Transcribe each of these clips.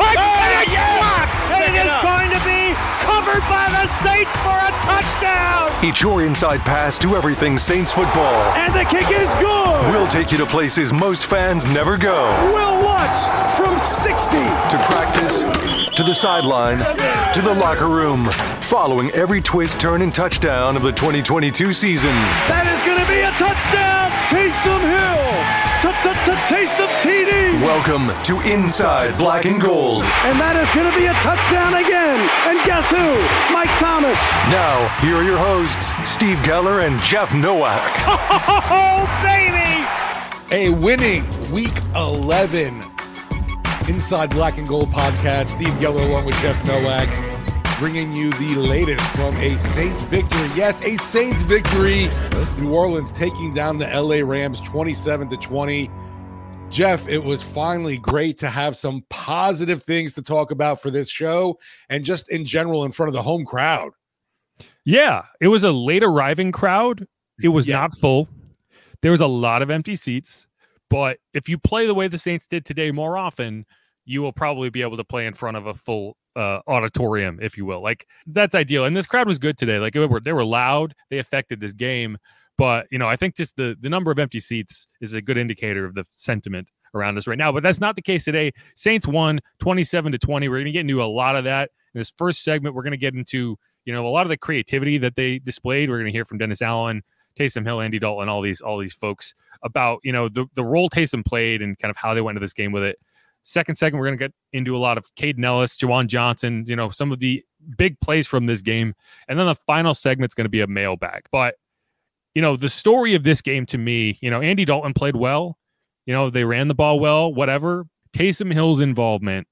Kane in and it's blocked, and it is going to be covered by the Saints for a touchdown. It's your inside pass to everything Saints football. And the kick is good. We'll take you to places most fans never go. We'll watch from 60 To practice, to the sideline, to the locker room, following every twist, turn, and touchdown of the 2022 season. That is going to be a touchdown. Taysom Hill. Taysom TD. Welcome to Inside Black and Gold. And that is going to be a touchdown again. And guess who? Mike Thomas. Now, here are your hosts, Steve Geller and Jeff Nowak. Oh, baby. A winning week 11 Inside Black and Gold podcast. Steve Geller along with Jeff Nowak bringing you the latest from a Saints victory. Yes, a Saints victory. New Orleans taking down the LA Rams 27 to 20. Jeff, it was finally great to have some positive things to talk about for this show and just in general in front of the home crowd. Yeah, it was a late arriving crowd. It was Yeah. not full. There was a lot of empty seats. But if you play the way the Saints did today more often, you will probably be able to play in front of a full uh, auditorium, if you will. Like that's ideal. And this crowd was good today. Like they were, they were loud. They affected this game. But you know, I think just the the number of empty seats is a good indicator of the sentiment around us right now. But that's not the case today. Saints won 27 to 20. We're going to get into a lot of that in this first segment. We're going to get into you know a lot of the creativity that they displayed. We're going to hear from Dennis Allen, Taysom Hill, Andy Dalton, all these all these folks about you know the the role Taysom played and kind of how they went into this game with it. Second segment, we're going to get into a lot of Kaden Elliss, Juwan Johnson, you know, some of the big plays from this game. And then the final segment's going to be a mailbag. But, you know, the story of this game to me, you know, Andy Dalton played well. You know, they ran the ball well, whatever. Taysom Hill's involvement,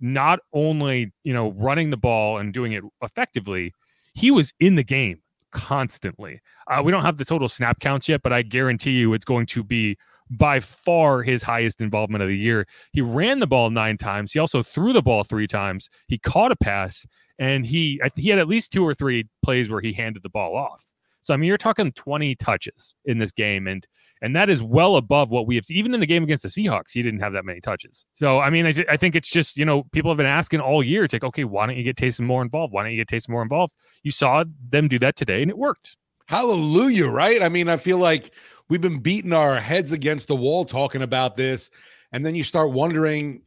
not only, you know, running the ball and doing it effectively, he was in the game constantly. Uh, we don't have the total snap counts yet, but I guarantee you it's going to be by far his highest involvement of the year. He ran the ball nine times. He also threw the ball three times. He caught a pass, and he he had at least two or three plays where he handed the ball off. So I mean, you're talking 20 touches in this game, and and that is well above what we have. Even in the game against the Seahawks, he didn't have that many touches. So I mean, I, th- I think it's just you know people have been asking all year. It's like, okay, why don't you get Taysom more involved? Why don't you get Taysom more involved? You saw them do that today, and it worked. Hallelujah, right? I mean, I feel like we've been beating our heads against the wall talking about this. And then you start wondering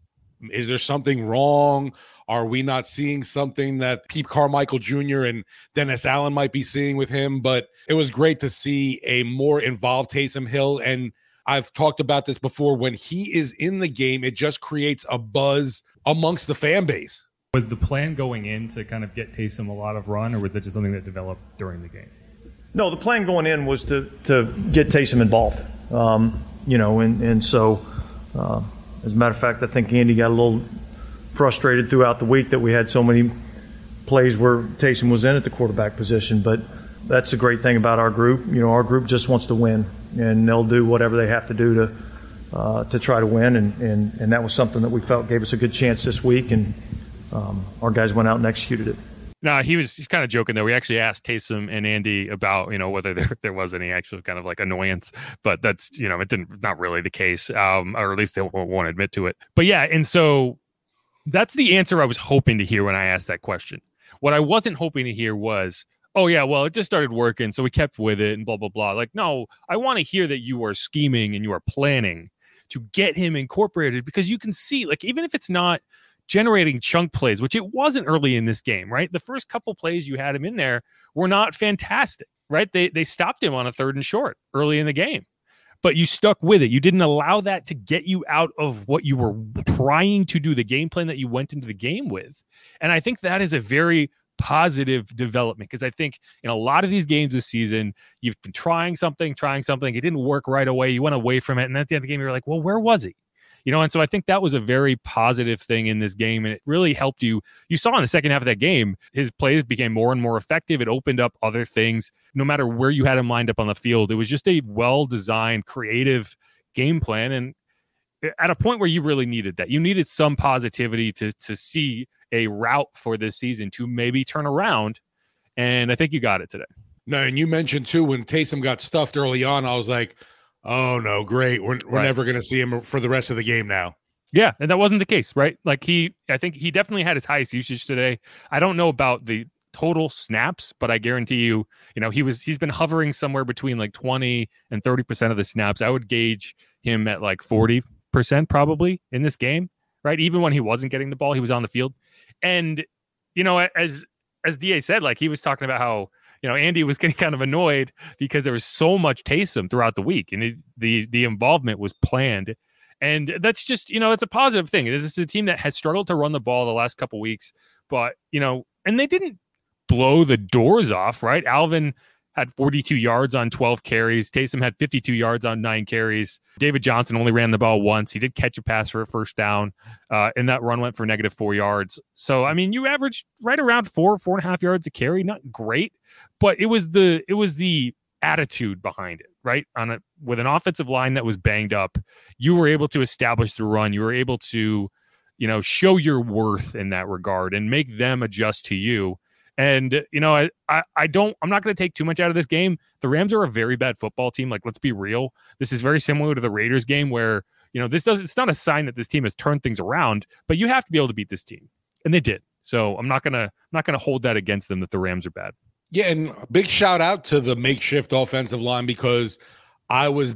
is there something wrong? Are we not seeing something that Pete Carmichael Jr. and Dennis Allen might be seeing with him? But it was great to see a more involved Taysom Hill. And I've talked about this before. When he is in the game, it just creates a buzz amongst the fan base. Was the plan going in to kind of get Taysom a lot of run, or was it just something that developed during the game? No, the plan going in was to, to get Taysom involved. Um, you know, and, and so, uh, as a matter of fact, I think Andy got a little frustrated throughout the week that we had so many plays where Taysom was in at the quarterback position. But that's the great thing about our group. You know, our group just wants to win, and they'll do whatever they have to do to uh, to try to win. And, and, and that was something that we felt gave us a good chance this week, and um, our guys went out and executed it. No, he was he's kind of joking though. We actually asked Taysom and Andy about you know whether there there was any actual kind of like annoyance, but that's you know it didn't not really the case, um, or at least they won't, won't admit to it. But yeah, and so that's the answer I was hoping to hear when I asked that question. What I wasn't hoping to hear was, oh yeah, well it just started working, so we kept with it and blah blah blah. Like no, I want to hear that you are scheming and you are planning to get him incorporated because you can see like even if it's not generating chunk plays, which it wasn't early in this game, right? The first couple plays you had him in there were not fantastic, right? They they stopped him on a third and short early in the game. But you stuck with it. You didn't allow that to get you out of what you were trying to do, the game plan that you went into the game with. And I think that is a very positive development because I think in a lot of these games this season, you've been trying something, trying something, it didn't work right away. You went away from it. And at the end of the game, you're like, well, where was he? You know, and so I think that was a very positive thing in this game, and it really helped you. You saw in the second half of that game, his plays became more and more effective. It opened up other things. No matter where you had him lined up on the field, it was just a well designed, creative game plan, and at a point where you really needed that, you needed some positivity to to see a route for this season to maybe turn around, and I think you got it today. No, and you mentioned too when Taysom got stuffed early on, I was like oh no, great. We're, we're right. never going to see him for the rest of the game now. Yeah, and that wasn't the case, right? Like he, I think he definitely had his highest usage today. I don't know about the total snaps, but I guarantee you, you know, he was he's been hovering somewhere between like 20 and 30% of the snaps. I would gauge him at like 40% probably in this game, right? Even when he wasn't getting the ball, he was on the field. And you know, as as DA said, like he was talking about how you know, Andy was getting kind of annoyed because there was so much Taysom throughout the week, and it, the the involvement was planned, and that's just you know it's a positive thing. This is a team that has struggled to run the ball the last couple weeks, but you know, and they didn't blow the doors off, right? Alvin had 42 yards on 12 carries. Taysom had 52 yards on nine carries. David Johnson only ran the ball once. He did catch a pass for a first down, uh, and that run went for negative four yards. So, I mean, you averaged right around four, four and a half yards a carry. Not great, but it was the it was the attitude behind it, right? On a with an offensive line that was banged up, you were able to establish the run. You were able to, you know, show your worth in that regard and make them adjust to you and you know, I I, I don't I'm not going to take too much out of this game. The Rams are a very bad football team. Like, let's be real. This is very similar to the Raiders game where you know this does it's not a sign that this team has turned things around, but you have to be able to beat this team, and they did. So I'm not gonna I'm not gonna hold that against them that the Rams are bad. Yeah, and big shout out to the makeshift offensive line because I was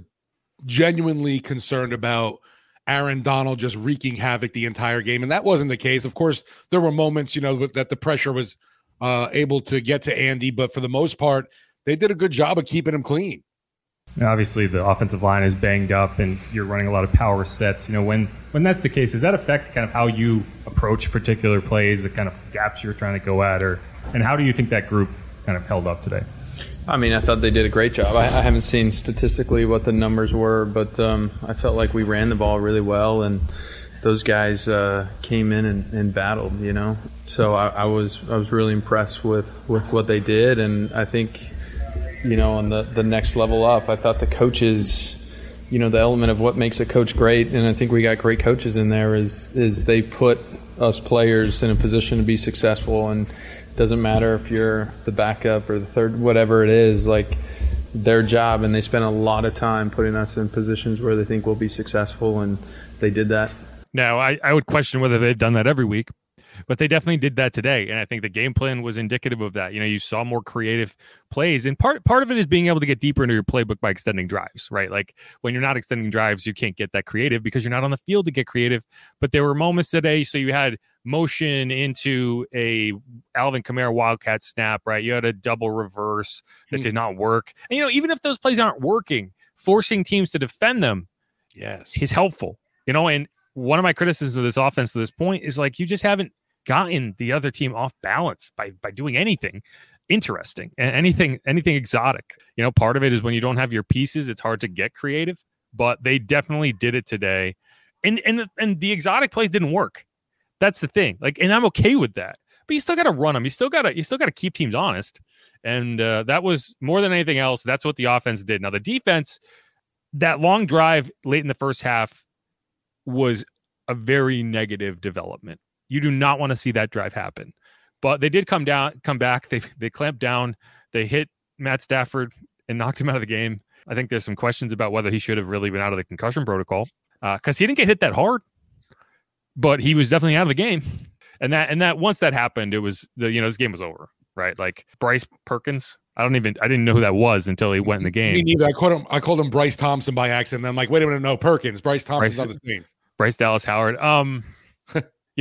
genuinely concerned about Aaron Donald just wreaking havoc the entire game, and that wasn't the case. Of course, there were moments, you know, that the pressure was uh, able to get to Andy, but for the most part, they did a good job of keeping him clean. Obviously, the offensive line is banged up, and you're running a lot of power sets. You know, when when that's the case, does that affect kind of how you approach particular plays, the kind of gaps you're trying to go at, or and how do you think that group kind of held up today? I mean, I thought they did a great job. I, I haven't seen statistically what the numbers were, but um, I felt like we ran the ball really well, and those guys uh, came in and, and, battled. You know, so I, I, was I was really impressed with, with what they did, and I think you know on the the next level up, I thought the coaches, you know, the element of what makes a coach great, and I think we got great coaches in there. Is is they put us players in a position to be successful, and it doesn't matter if you're the backup or the third, whatever it is, like their job, and they spend a lot of time putting us in positions where they think we'll be successful, and they did that. Now, I, I would question whether they've done that every week, but they definitely did that today. And I think the game plan was indicative of that. You know, you saw more creative plays. And part part of it is being able to get deeper into your playbook by extending drives, right? Like when you're not extending drives, you can't get that creative because you're not on the field to get creative. But there were moments today. So you had motion into a Alvin Kamara Wildcat snap, right? You had a double reverse that mm-hmm. did not work. And you know, even if those plays aren't working, forcing teams to defend them, yes, is helpful. You know, and one of my criticisms of this offense to this point is like you just haven't gotten the other team off balance by by doing anything interesting and anything anything exotic. You know, part of it is when you don't have your pieces, it's hard to get creative, but they definitely did it today. And and the, and the exotic plays didn't work. That's the thing. Like, and I'm okay with that. But you still got to run them. You still got to you still got to keep teams honest. And uh, that was more than anything else. That's what the offense did. Now the defense, that long drive late in the first half was a very negative development. You do not want to see that drive happen. But they did come down, come back. They they clamped down. They hit Matt Stafford and knocked him out of the game. I think there's some questions about whether he should have really been out of the concussion protocol because uh, he didn't get hit that hard, but he was definitely out of the game. And that and that once that happened, it was the you know this game was over, right? Like Bryce Perkins. I don't even I didn't know who that was until he went in the game. Me neither. I called him I called him Bryce Thompson by accident. I'm like, wait a minute, no Perkins. Bryce Thompson's Bryce, on the Saints. Bryce Dallas Howard. Um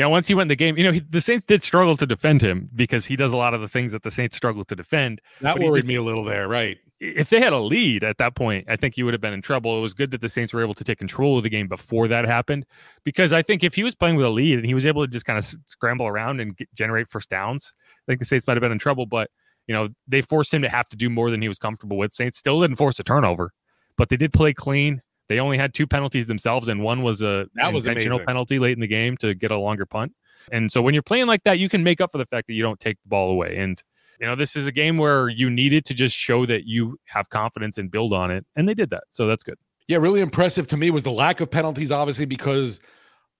know, once he went in the game, you know, he, the Saints did struggle to defend him because he does a lot of the things that the Saints struggle to defend. That worries me a little there, right? If they had a lead at that point, I think he would have been in trouble. It was good that the Saints were able to take control of the game before that happened because I think if he was playing with a lead and he was able to just kind of scramble around and get, generate first downs, I think the Saints might have been in trouble. But, you know, they forced him to have to do more than he was comfortable with. Saints still didn't force a turnover, but they did play clean. They only had two penalties themselves, and one was a that was intentional amazing. penalty late in the game to get a longer punt. And so when you're playing like that, you can make up for the fact that you don't take the ball away. And, you know, this is a game where you needed to just show that you have confidence and build on it. And they did that. So that's good. Yeah, really impressive to me was the lack of penalties, obviously, because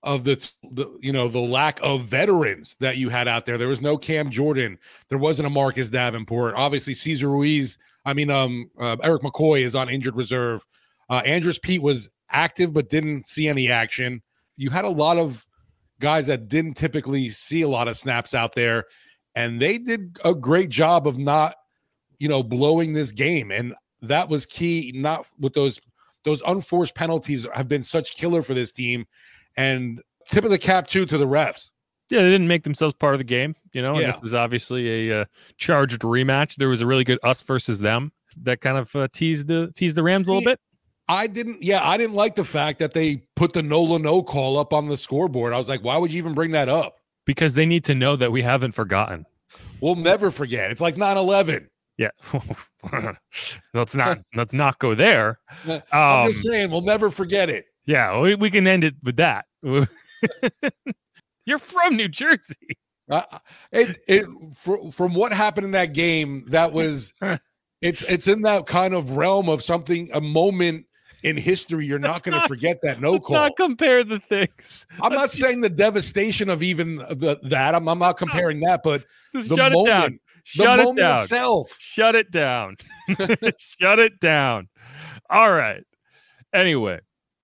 of the, the you know the lack of veterans that you had out there. There was no Cam Jordan. There wasn't a Marcus Davenport. Obviously, Cesar Ruiz. I mean, um, uh, Erik McCoy is on injured reserve. Uh, Andrus Peat was active but didn't see any action. You had a lot of guys that didn't typically see a lot of snaps out there, and they did a great job of not, you know, blowing this game. And that was key. Not with those those unforced penalties have been such killer for this team. And tip of the cap too to the refs. Yeah, they didn't make themselves part of the game, you know. And this was obviously a uh, charged rematch. There was a really good us versus them that kind of uh, teased the teased the Rams a little bit. I didn't, yeah, I didn't like the fact that they put the Nola no call up on the scoreboard. I was like, why would you even bring that up? because they need to know that we haven't forgotten. We'll never forget. It's like 9 11. Yeah, let's not let's not go there. I'm Um, just saying, we'll never forget it. Yeah, we, we can end it with that. You're from New Jersey. Uh, it, it fr- from what happened in that game, that was it's it's in that kind of realm of something, a moment in history. You're not Let's going to forget that no Let's call. not compare the things. I'm not Let's saying the devastation of even the, that. I'm, I'm not comparing that, but the moment, the it moment down. itself. Shut it down. Shut it down. All right. Anyway,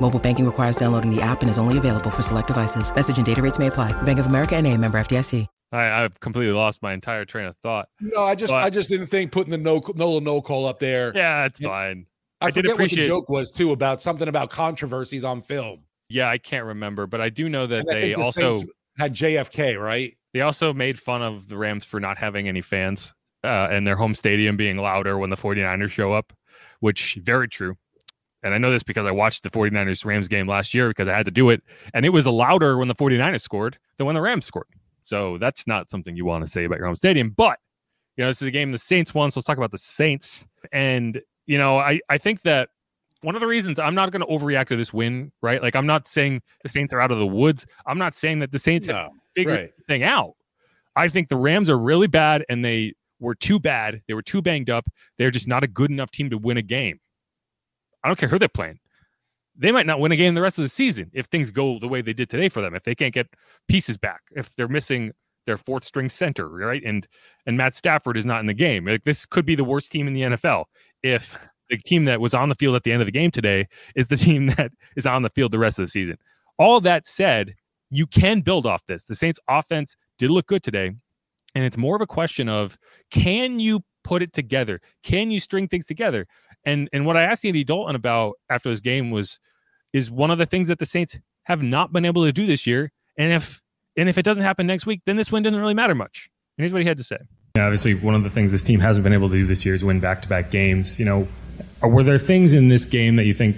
Mobile banking requires downloading the app and is only available for select devices. Message and data rates may apply. Bank of America and a member FDIC. I, I've completely lost my entire train of thought. No, I just But- I just didn't think putting the no no no call up there. Yeah, it's Yeah. fine. I, I did forget what the joke was too about something about controversies on film. Yeah, I can't remember, but I do know that And they the also Saints had JFK, right? they also made fun of the Rams for not having any fans uh, and their home stadium being louder when the 49ers show up, which very true. And I know this because I watched the 49ers Rams game last year because I had to do it. And it was louder when the 49ers scored than when the Rams scored. So that's not something you want to say about your home stadium. But, you know, this is a game the Saints won. So let's talk about the Saints. And, you know, I, I think that one of the reasons I'm not going to overreact to this win, right? Like, I'm not saying the Saints are out of the woods. I'm not saying that the Saints have No, figured right. thing out. I think the Rams are really bad and they were too bad. They were too banged up. They're just not a good enough team to win a game. I don't care who they're playing. They might not win a game the rest of the season if things go the way they did today for them. If they can't get pieces back, if they're missing their fourth string center, right? And and Matt Stafford is not in the game. Like this could be the worst team in the NFL if the team that was on the field at the end of the game today is the team that is on the field the rest of the season. All that said, you can build off this. The Saints offense did look good today. And it's more of a question of can you put it together? Can you string things together? And and what I asked Andy Dalton about after this game was is one of the things that the Saints have not been able to do this year. And if and if it doesn't happen next week, then this win doesn't really matter much. And here's what he had to say. Yeah, obviously, one of the things this team hasn't been able to do this year is win back-to-back games. You know, were there things in this game that you think,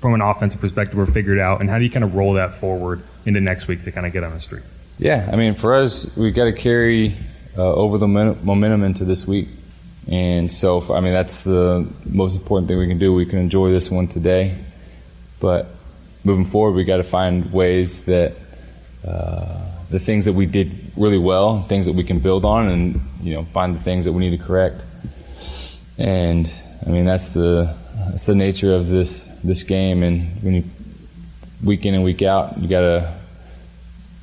from an offensive perspective, were figured out, and how do you kind of roll that forward into next week to kind of get on the streak? Yeah, I mean, for us, we've got to carry uh, over the momentum into this week. And so, I mean, that's the most important thing we can do. We can enjoy this one today, but moving forward, we got to find ways that uh, the things that we did really well, things that we can build on, and you know, find the things that we need to correct. And I mean, that's the that's the nature of this this game. And when you week in and week out, you got to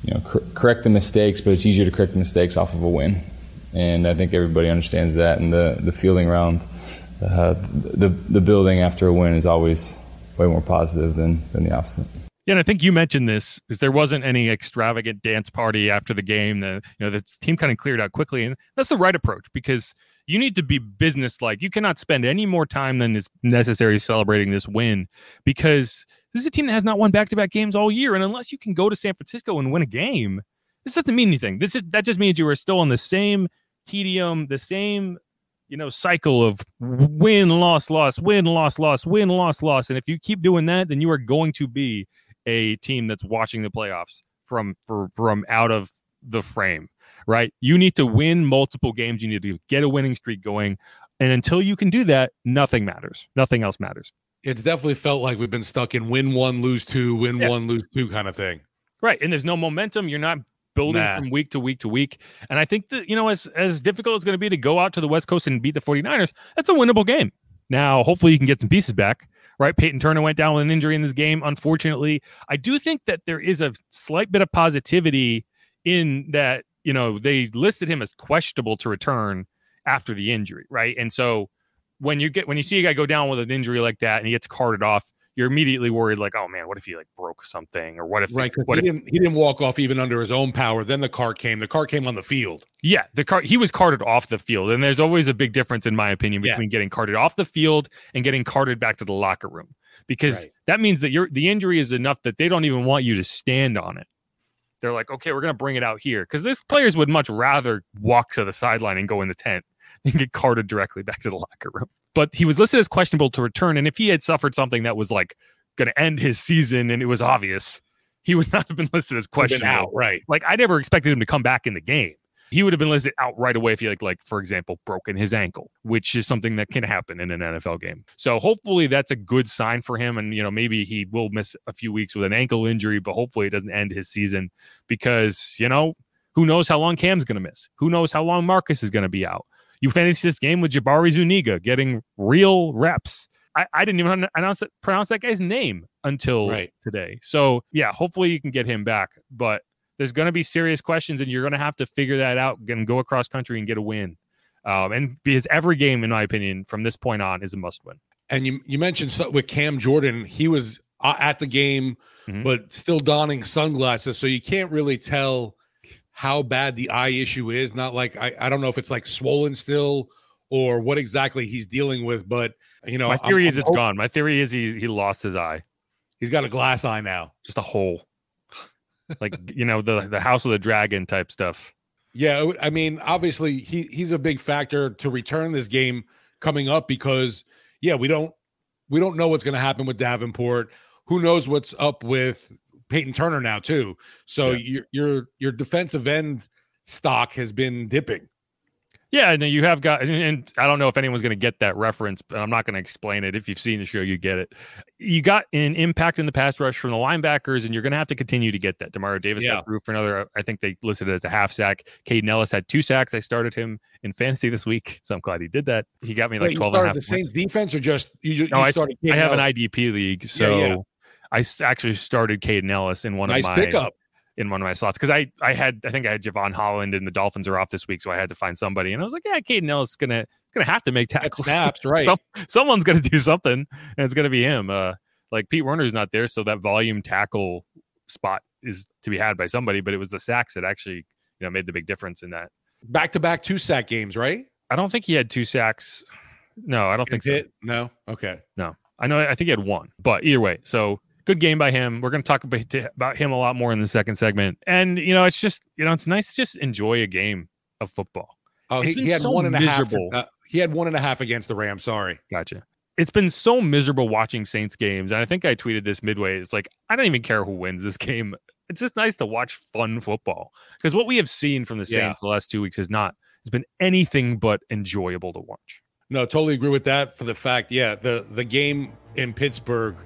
you know cor- correct the mistakes, but it's easier to correct the mistakes off of a win. And I think everybody understands that. And the the feeling around uh, the the building after a win is always way more positive than than the opposite. Yeah, and I think you mentioned this because there wasn't any extravagant dance party after the game. The you know the team kind of cleared out quickly, and that's the right approach because you need to be business like. You cannot spend any more time than is necessary celebrating this win because this is a team that has not won back to back games all year. And unless you can go to San Francisco and win a game, this doesn't mean anything. This is that just means you are still on the same tedium, the same you know cycle of win loss loss win loss loss win loss loss and if you keep doing that then you are going to be a team that's watching the playoffs from for, from out of the frame right? You need to win multiple games. You need to get a winning streak going. And until you can do that, nothing matters. Nothing else matters. It's definitely felt like we've been stuck in win one, lose two, win yeah. one, lose two kind of thing. Right. And there's no momentum. You're not building nah. from week to week to week. And I think that, you know, as as difficult as it's going to be to go out to the West Coast and beat the 49ers, that's a winnable game. Now, hopefully you can get some pieces back. Right. Peyton Turner went down with an injury in this game. Unfortunately, I do think that there is a slight bit of positivity in that you know, they listed him as questionable to return after the injury, right? And so when you get when you see a guy go down with an injury like that and he gets carted off, you're immediately worried like, oh man, what if he like broke something or what if right? What he if, didn't he didn't walk off even under his own power. Then the car came. The car came on the field. Yeah, the car he was carted off the field, and there's always a big difference in my opinion between yeah. getting carted off the field and getting carted back to the locker room because right. that means that your the injury is enough that they don't even want you to stand on it they're like, okay, we're going to bring it out here because this players would much rather walk to the sideline and go in the tent than get carted directly back to the locker room. But he was listed as questionable to return, and if he had suffered something that was like going to end his season and it was obvious, he would not have been listed as questionable. Out, right? Like I never expected him to come back in the game he would have been listed out right away if he like like for example broken his ankle which is something that can happen in an nfl game so hopefully that's a good sign for him and you know maybe he will miss a few weeks with an ankle injury but hopefully it doesn't end his season because you know who knows how long cam's going to miss who knows how long marcus is going to be out you finish this game with jabari zuniga getting real reps I, I didn't even announce that, pronounce that guy's name until right. today. So yeah, hopefully you can get him back. But there's going to be serious questions, and you're going to have to figure that out and go across country and get a win. Um, and because every game, in my opinion, from this point on, is a must win. And you you mentioned with Cam Jordan, he was uh, at the game, mm-hmm. but still donning sunglasses, so you can't really tell how bad the eye issue is. Not like I, I don't know if it's like swollen still or what exactly he's dealing with, but you know, my theory I'm, is I'm it's gone. My theory is he he lost his eye. He's got a glass eye now, just a hole like you know the the House of the Dragon type stuff. Yeah, I mean, obviously he he's a big factor to return this game coming up because yeah, we don't we don't know what's going to happen with Davenport. Who knows what's up with Peyton Turner now too. So yeah. your your your defensive end stock has been dipping. Yeah, and then you have got, and I don't know if anyone's going to get that reference, but I'm not going to explain it. If you've seen the show, you get it. You got an impact in the pass rush from the linebackers, and you're going to have to continue to get that. Demario Davis yeah. got through for another. I think they listed it as a half sack. Kaden Elliss had two sacks. I started him in fantasy this week, so I'm glad he did that. He got me like Wait, 12 you started the Saints defense, or just you? you no, I, started I have an IDP league, so yeah, yeah. I actually started Kaden Elliss in one nice of my pickup in one of my slots because I I had I think I had Jevon Holland and the Dolphins are off this week, so I had to find somebody, and I was like, yeah, Kaden Elliss is gonna it's gonna have to make tackles. Snaps, right? Some, someone's gonna do something, and it's gonna be him. Uh, like Pete Werner's not there, so that volume tackle spot is to be had by somebody. But it was the sacks that actually you know made the big difference in that. Back to back two sack games, right? I don't think he had two sacks. No, I don't think so. No, okay, no. I know. I think he had one, but either way. So good game by him. We're going to talk about him a lot more in the second segment. And you know, it's just you know, it's nice to just enjoy a game of football. Oh, he, he, had so one and miserable. a half. Uh, he had one and a half against the Rams. Sorry, gotcha. It's been so miserable watching Saints games, and I think I tweeted this midway. It's like I don't even care who wins this game. It's just nice to watch fun football because what we have seen from the Saints yeah. the last two weeks is not has been anything but enjoyable to watch. No, totally agree with that. For the fact, yeah, the the game in Pittsburgh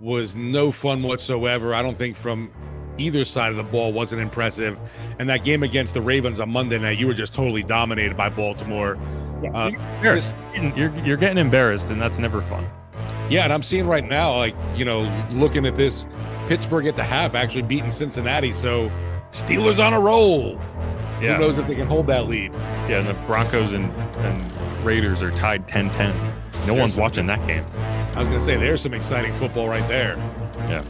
was no fun whatsoever. I don't think from either side of the ball wasn't impressive. And that game against the Ravens on Monday night, you were just totally dominated by Baltimore. Yeah, uh, you're, this, you're, you're getting embarrassed, and that's never fun. Yeah, and I'm seeing right now, like you know, looking at this, Pittsburgh at the half actually beating Cincinnati. So Steelers on a roll. Yeah. Who knows if they can hold that lead? Yeah, and the Broncos and, and Raiders are tied 10 10. No there's one's watching that game. I was to say, there's some exciting football right there. Yeah.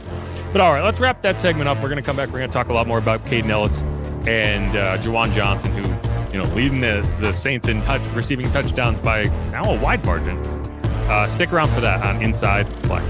But all right, let's wrap that segment up. We're to come back. We're to talk a lot more about Kaden Elliss and uh, Juwan Johnson, who, you know, leading the, the Saints in touch, receiving touchdowns by now a wide margin. Uh, stick around for that on Inside Black.